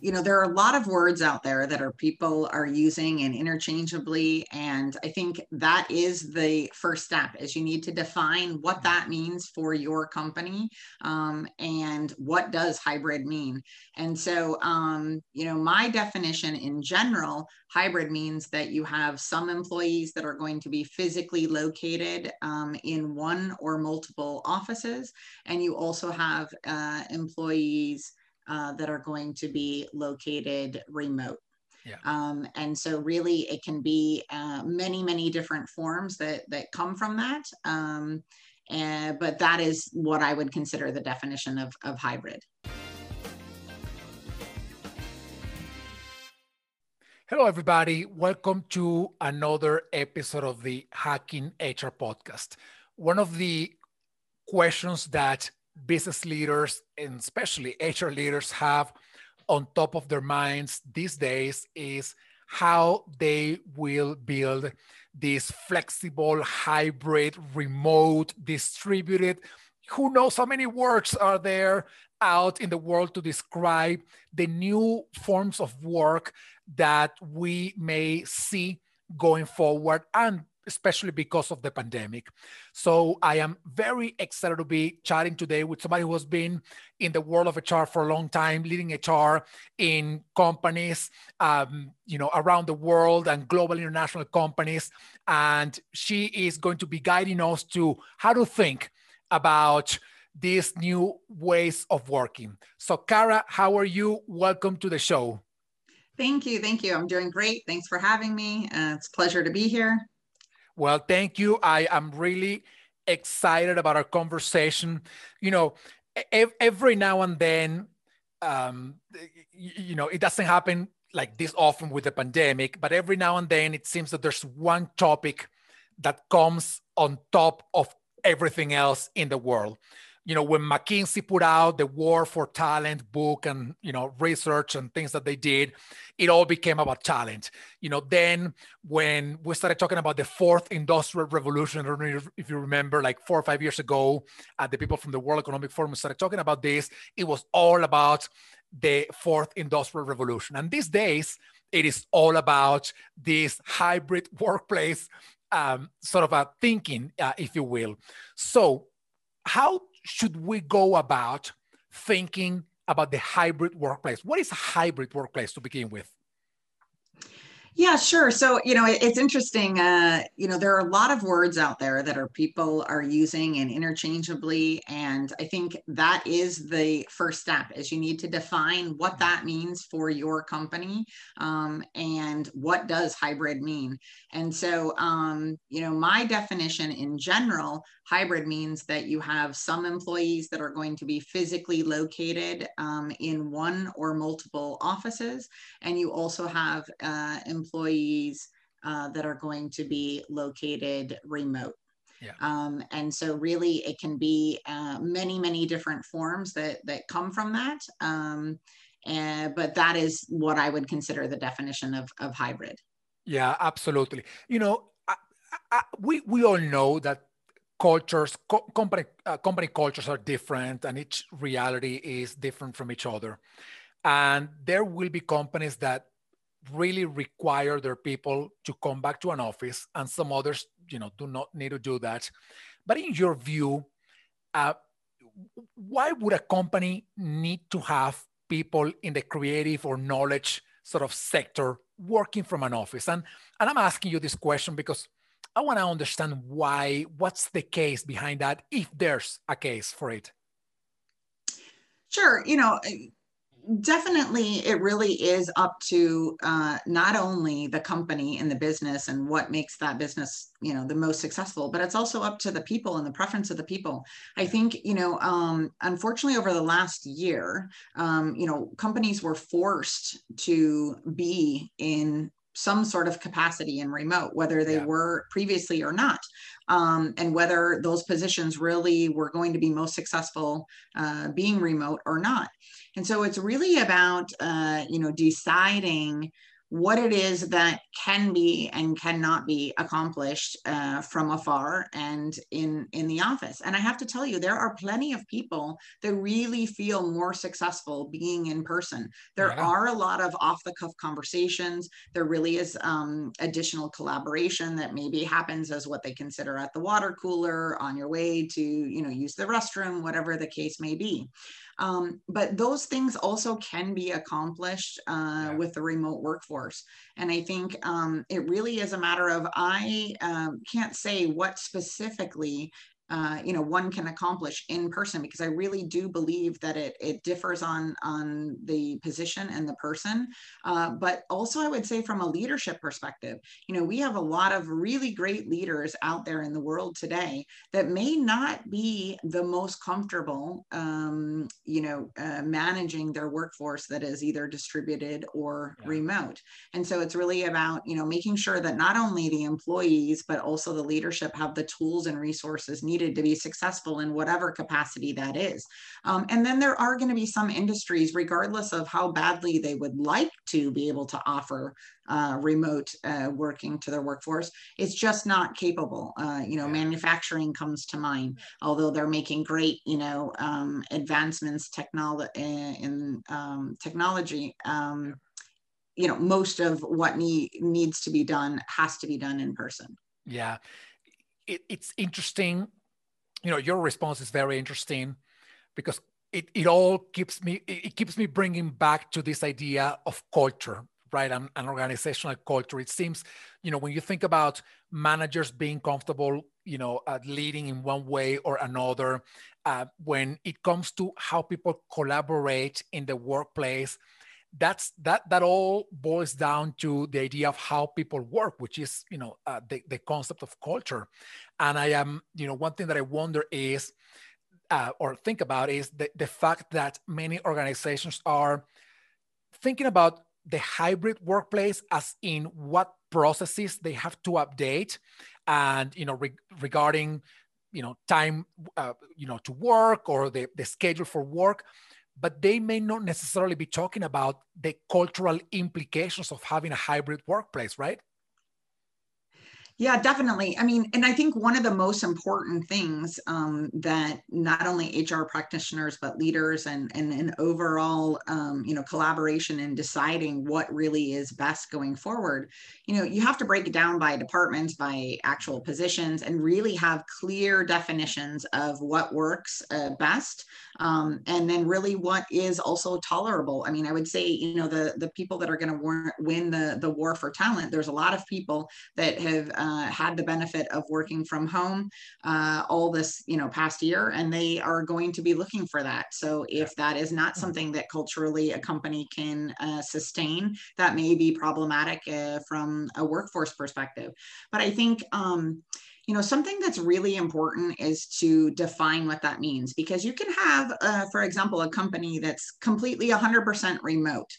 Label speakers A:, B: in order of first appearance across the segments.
A: you know there are a lot of words out there that are people are using and interchangeably and i think that is the first step is you need to define what that means for your company um, and what does hybrid mean? And so um, you know my definition in general hybrid means that you have some employees that are going to be physically located um, in one or multiple offices and you also have uh, employees uh, that are going to be located remote. Yeah. Um, and so really it can be uh, many, many different forms that, that come from that. Um, and, but that is what I would consider the definition of, of hybrid.
B: Hello, everybody. Welcome to another episode of the Hacking HR podcast. One of the questions that business leaders and especially HR leaders have on top of their minds these days is how they will build this flexible, hybrid, remote, distributed. Who knows how many words are there out in the world to describe the new forms of work that we may see going forward and especially because of the pandemic. So I am very excited to be chatting today with somebody who has been in the world of HR for a long time, leading HR in companies, um, you know, around the world and global international companies. And she is going to be guiding us to how to think about these new ways of working. So, Kara, how are you? Welcome to the show.
A: Thank you. Thank you. I'm doing great. Thanks for having me. Uh, it's a pleasure to be here.
B: Well, thank you. I am really excited about our conversation. You know, every now and then, um, you know, it doesn't happen like this often with the pandemic, but every now and then it seems that there's one topic that comes on top of everything else in the world you know when mckinsey put out the war for talent book and you know research and things that they did it all became about talent. You know then when we started talking about the fourth industrial revolution i don't know if you remember like four or five years ago uh, the people from the world economic forum started talking about this. It was all about the fourth industrial revolution. And these days it is all about this hybrid workplace um, sort of a thinking uh, if you will. So how should we go about thinking about the hybrid workplace? What is a hybrid workplace to begin with?
A: Yeah, sure. So, you know, it's interesting. Uh, you know, there are a lot of words out there that are people are using and interchangeably. And I think that is the first step is you need to define what mm-hmm. that means for your company um, and what does hybrid mean. And so, um, you know, my definition in general, hybrid means that you have some employees that are going to be physically located um, in one or multiple offices. And you also have uh, employees uh, that are going to be located remote. Yeah. Um, and so really it can be uh, many, many different forms that, that come from that. Um, and, but that is what I would consider the definition of, of hybrid.
B: Yeah, absolutely. You know, I, I, we, we all know that cultures, co- company, uh, company cultures are different and each reality is different from each other. And there will be companies that really require their people to come back to an office and some others you know do not need to do that. But in your view uh, why would a company need to have people in the creative or knowledge sort of sector working from an office? And and i'm asking you this question because i want to understand why what's the case behind that if there's a case for it.
A: Sure you know definitely it really is up to uh, not only the company and the business and what makes that business you know the most successful but it's also up to the people and the preference of the people i think you know um, unfortunately over the last year um, you know companies were forced to be in some sort of capacity in remote, whether they yeah. were previously or not, um, and whether those positions really were going to be most successful uh, being remote or not. And so it's really about, uh, you know, deciding what it is that can be and cannot be accomplished uh, from afar and in in the office. And i have to tell you there are plenty of people that really feel more successful being in person. There yeah. are a lot of off the cuff conversations. There really is um, additional collaboration that maybe happens as what they consider at the water cooler on your way to you know use the restroom whatever the case may be um, but those things also can be accomplished uh, yeah. with the remote workforce. And I think um, it really is a matter of I um, can't say what specifically uh, you know one can accomplish in person because I really do believe that it it differs on on the position and the person. Uh, but also, I would say from a leadership perspective, you know, we have a lot of really great leaders out there in the world today that may not be the most comfortable, um, you know, uh, managing their workforce that is either distributed or yeah. remote. And so it's really about you know making sure that not only the employees but also the leadership have the tools and resources needed needed to be successful in whatever capacity that is. Um, and then there are going to be some industries, regardless of how badly they would like to be able to offer uh, remote uh, working to their workforce, it's just not capable. Uh, you know, manufacturing comes to mind, although they're making great, you know, um, advancements technolo- in um, technology. Um, you know, most of what need, needs to be done has to be done in person.
B: Yeah, it, it's interesting you know, your response is very interesting because it, it all keeps me it keeps me bringing back to this idea of culture right? An, an organizational culture. It seems you know when you think about managers being comfortable you know uh, leading in one way or another uh, when it comes to how people collaborate in the workplace that's that that all boils down to the idea of how people work which is you know uh, the, the concept of culture. And i am you know one thing that i wonder is uh, or think about is the, the fact that many organizations are thinking about the hybrid workplace as in what processes they have to update and you know re- regarding you know time uh, you know to work or the, the schedule for work but they may not necessarily be talking about the cultural implications of having a hybrid workplace, right?
A: Yeah, definitely. I mean, and I think one of the most important things um, that not only HR practitioners but leaders and and an overall um, you know collaboration in deciding what really is best going forward. You know, you have to break it down by departments, by actual positions, and really have clear definitions of what works uh, best, um, and then really what is also tolerable. I mean, I would say you know the the people that are going to win the the war for talent. There's a lot of people that have uh, had the benefit of working from home uh, all this you know past year and they are going to be looking for that. So if that is not mm-hmm. something that culturally a company can uh, sustain that may be problematic uh, from a workforce perspective. But i think um, you know something that's really important is to define what that means because you can have uh, for example a company that's completely 100% remote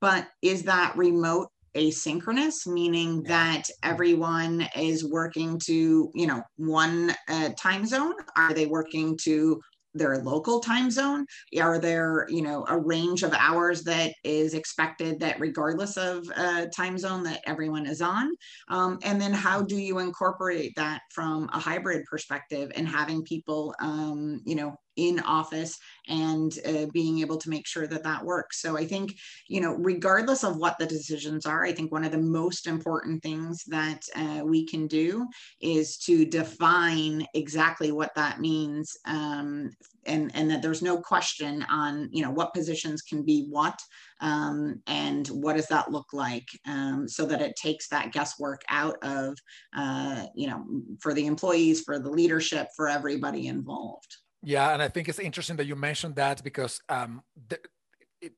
A: but is that remote asynchronous, meaning that everyone is working to, you know, one uh, time zone? Are they working to their local time zone? Are there, you know, a range of hours that is expected that regardless of uh, time zone that everyone is on? Um, and then how do you incorporate that from a hybrid perspective and having people, um, you know, in office and uh, being able to make sure that that works. So I think, you know, regardless of what the decisions are, I think one of the most important things that uh, we can do is to define exactly what that means um, and, and that there's no question on, you know, what positions can be what um, and what does that look like um, so that it takes that guesswork out of, uh, you know, for the employees, for the leadership, for everybody involved.
B: Yeah, and I think it's interesting that you mentioned that because um, the, it,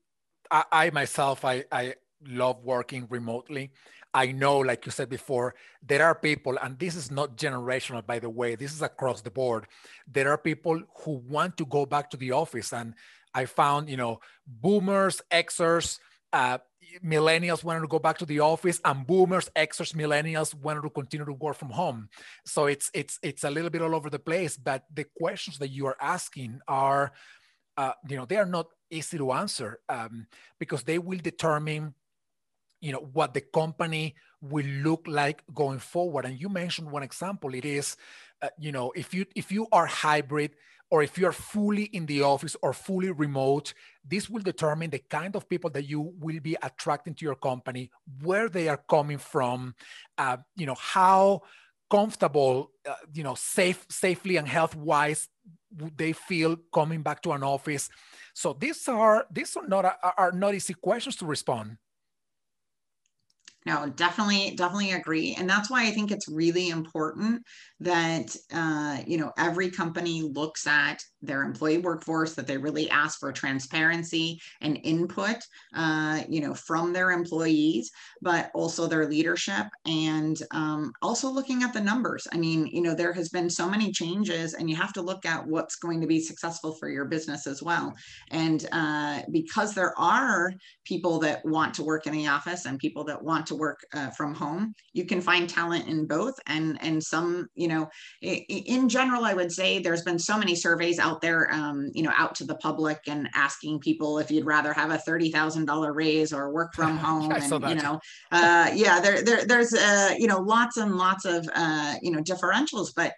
B: I, I, myself, I, I love working remotely. I know, like you said before, there are people, and this is not generational, by the way, this is across the board. There are people who want to go back to the office. And I found, you know, boomers, Xers, uh, millennials wanted to go back to the office and boomers Xers millennials wanted to continue to work from home. So it's it's it's a little bit all over the place but the questions that you are asking are uh, you know they are not easy to answer um, because they will determine you know what the company will look like going forward. And you mentioned one example. It is uh, you know if you if you are hybrid or if you're fully in the office or fully remote this will determine the kind of people that you will be attracting to your company where they are coming from uh, you know how comfortable uh, you know safe safely and health wise they feel coming back to an office. So these are these are not are not easy questions to respond
A: no definitely definitely agree. And that's why i think it's really important that uh, you know every company looks at their employee workforce that they really ask for transparency and input uh, you know from their employees but also their leadership and um, also looking at the numbers. I mean you know there has been so many changes and you have to look at what's going to be successful for your business as well. And uh, because there are people that want to work in the office and people that want to work uh, from home you can find talent in both and and some you know in general i would say there's been so many surveys out there, um, you know, out to the public and asking people if you'd rather have a thirty thousand dollar raise or work from home, and you know, uh, yeah, there, there, there's, uh, you know, lots and lots of, uh, you know, differentials, but.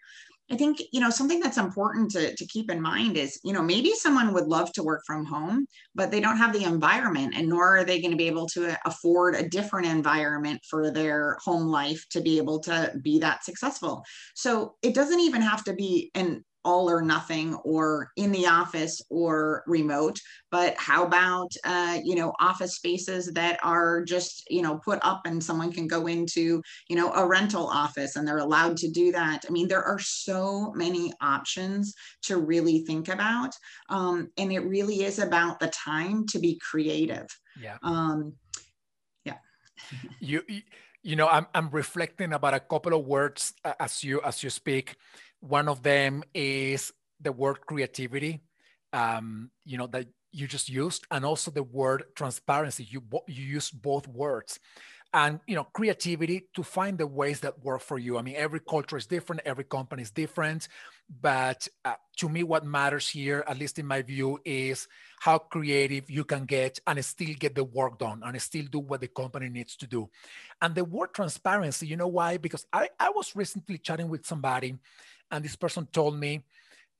A: I think you know something that's important to, to keep in mind is you know maybe someone would love to work from home, but they don't have the environment, and nor are they going to be able to afford a different environment for their home life to be able to be that successful. So it doesn't even have to be an all or nothing or in the office or remote but how about uh, you know office spaces that are just you know put up and someone can go into you know a rental office and they're allowed to do that? I mean there are so many options to really think about um, and it really is about the time to be creative.
B: Yeah.
A: Um, yeah.
B: You you know I'm, I'm reflecting about a couple of words as you as you speak one of them is the word creativity, um, you know, that you just used, and also the word transparency. You, you use both words. And you know, creativity to find the ways that work for you. I mean, every culture is different, every company is different. But uh, to me, what matters here, at least in my view, is how creative you can get and still get the work done and still do what the company needs to do. And the word transparency, you know why? Because I, I was recently chatting with somebody and this person told me,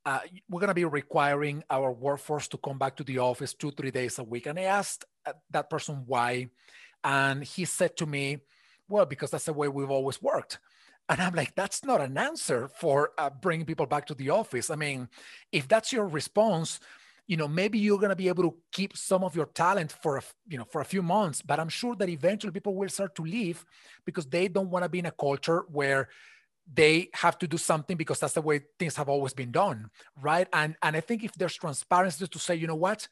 B: uh, we're going to be requiring our workforce to come back to the office two, three days a week. And I asked uh, that person why. And he said to me, well, because that's the way we've always worked. And I'm like, that's not an answer for uh, bringing people back to the office. I mean, if that's your response, you know, maybe you're going to be able to keep some of your talent for, a, you know, for a few months, but I'm sure that eventually people will start to leave because they don't want to be in a culture where they have to do something because that's the way things have always been done right? And and i think if there's transparency to say you know what?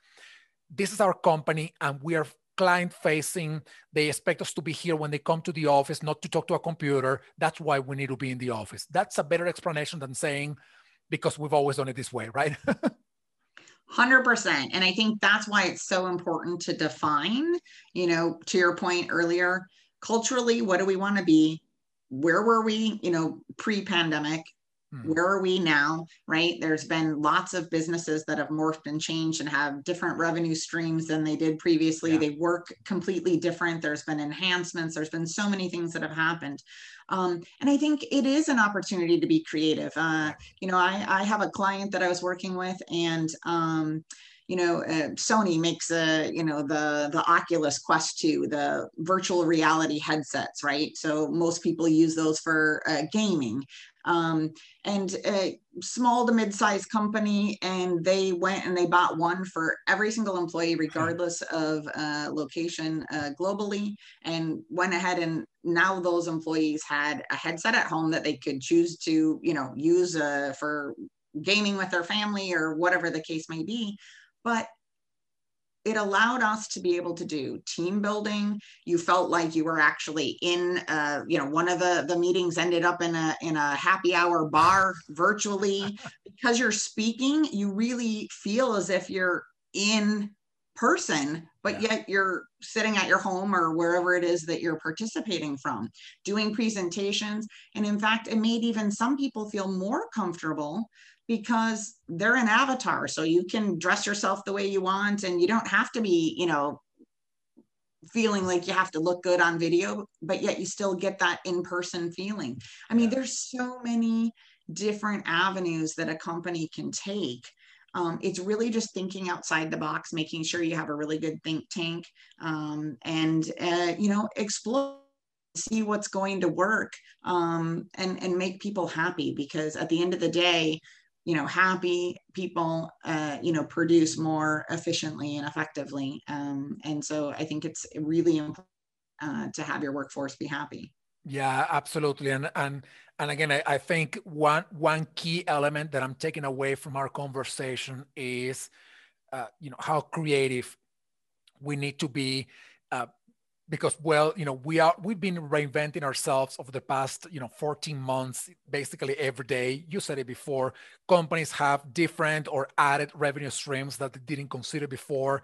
B: This is our company and we are client facing they expect us to be here when they come to the office not to talk to a computer. That's why we need to be in the office. That's a better explanation than saying because we've always done it this way right?
A: 100% and i think that's why it's so important to define you know to your point earlier culturally what do we want to be where were we, you know, pre-pandemic? Hmm. Where are we now? Right? There's been lots of businesses that have morphed and changed and have different revenue streams than they did previously. Yeah. They work completely different. There's been enhancements. There's been so many things that have happened. Um, and I think it is an opportunity to be creative. Uh, you know, I, I have a client that I was working with, and um, you know, uh, Sony makes a, you know, the the Oculus Quest 2, the virtual reality headsets, right? So most people use those for uh, gaming. Um, and a small to mid-sized company, and they went and they bought one for every single employee, regardless of uh, location uh, globally, and went ahead and now those employees had a headset at home that they could choose to, you know, use uh, for gaming with their family or whatever the case may be but it allowed us to be able to do team building. You felt like you were actually in uh, you know one of the the meetings ended up in a in a happy hour bar virtually. Because you're speaking you really feel as if you're in person but yeah. yet you're sitting at your home or wherever it is that you're participating from doing presentations. And in fact it made even some people feel more comfortable because they're an avatar. So you can dress yourself the way you want and you don't have to be, you know, feeling like you have to look good on video, but yet you still get that in person feeling. I mean, there's so many different avenues that a company can take. Um, it's really just thinking outside the box, making sure you have a really good think tank, um, and uh, you know, explore, see what's going to work, um, and and make people happy. Because at the end of the day, you know happy people uh, you know produce more efficiently and effectively. Um, and so i think it's really important uh, to have your workforce be happy.
B: Yeah absolutely. And and and again I, I think one one key element that i'm taking away from our conversation is uh, you know how creative we need to be uh, because well you know we are we've been reinventing ourselves over the past you know 14 months basically every day. You said it before companies have different or added revenue streams that they didn't consider before.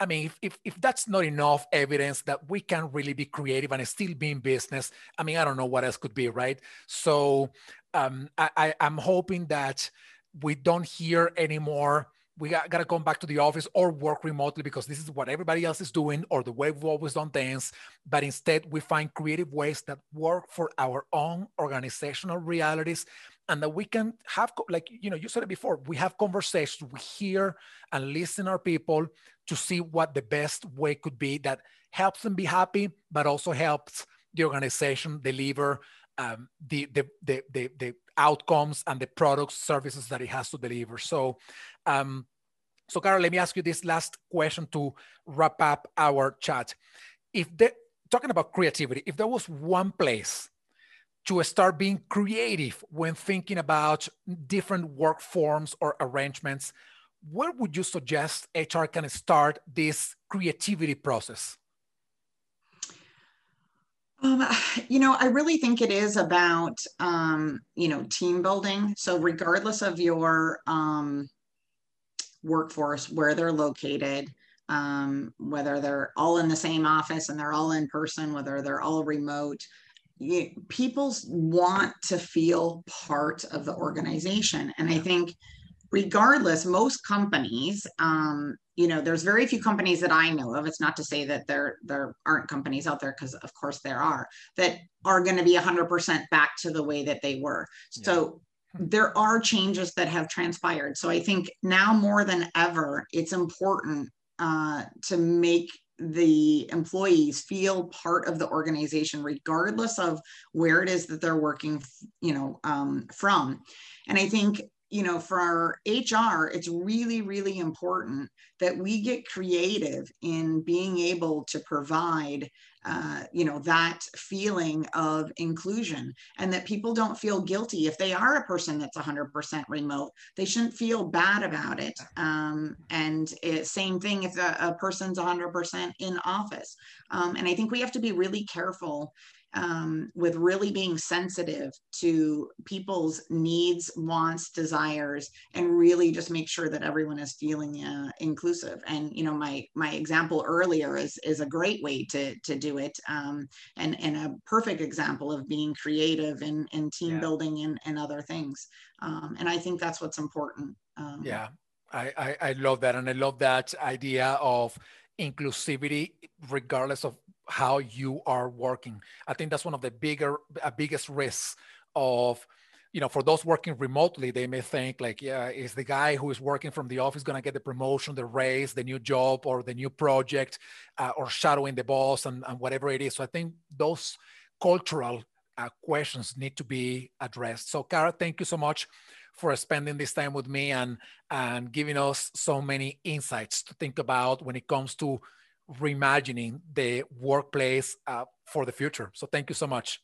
B: I mean if, if, if that's not enough evidence that we can really be creative and still be in business i mean i don't know what else could be right? So um, I, I i'm hoping that we don't hear anymore we got, got to come back to the office or work remotely because this is what everybody else is doing or the way we've always done things. But instead, we find creative ways that work for our own organizational realities and that we can have, like, you know, you said it before, we have conversations, we hear and listen our people to see what the best way could be that helps them be happy, but also helps the organization deliver um, the, the, the, the, the outcomes and the products, services that it has to deliver. So, um, so Carol, let me ask you this last question to wrap up our chat. If the, talking about creativity, if there was one place to start being creative when thinking about different work forms or arrangements, where would you suggest HR can start this creativity process?
A: Um, you know, I really think it is about, um, you know, team building. So regardless of your um, workforce, where they're located, um, whether they're all in the same office and they're all in person, whether they're all remote, you, people want to feel part of the organization. And I think regardless, most companies, um, you know, there's very few companies that I know of. It's not to say that there there aren't companies out there, because of course there are that are going to be 100% back to the way that they were. So there are changes that have transpired. So I think now more than ever, it's important uh, to make the employees feel part of the organization regardless of where it is that they're working you know um, from and i think you know, for our HR, it's really, really important that we get creative in being able to provide, uh, you know, that feeling of inclusion and that people don't feel guilty. If they are a person that's 100% remote, they shouldn't feel bad about it. Um, and it, same thing if a, a person's 100% in office. Um, and I think we have to be really careful um, with really being sensitive to people's needs, wants, desires, and really just make sure that everyone is feeling uh, inclusive. And you know, my my example earlier is is a great way to to do it, um, and and a perfect example of being creative and and team yeah. building and and other things. Um, and I think that's what's important.
B: Um, yeah, I, I I love that, and I love that idea of inclusivity regardless of how you are working. I think that's one of the bigger, uh, biggest risks of, you know, for those working remotely, they may think like, yeah, is the guy who is working from the office going to get the promotion, the raise, the new job, or the new project, uh, or shadowing the boss and, and, whatever it is. So I think those cultural uh, questions need to be addressed. So, Kara, thank you so much for spending this time with me and and giving us so many insights to think about when it comes to reimagining the workplace uh, for the future. So thank you so much.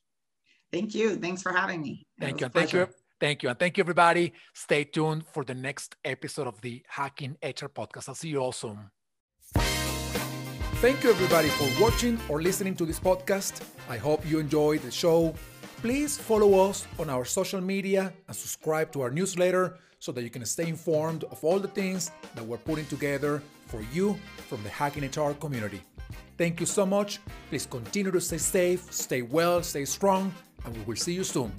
A: Thank you. Thanks for having me.
B: Thank you. thank you. Thank you. And thank you, everybody. Stay tuned for the next episode of the Hacking HR podcast. I'll see you all soon. Thank you, everybody, for watching or listening to this podcast. I hope you enjoyed the show. Please follow us on our social media and subscribe to our newsletter so that you can stay informed of all the things that we're putting together for you from the Hacking HR community. Thank you so much. Please continue to stay safe, stay well, stay strong, and we will see you soon.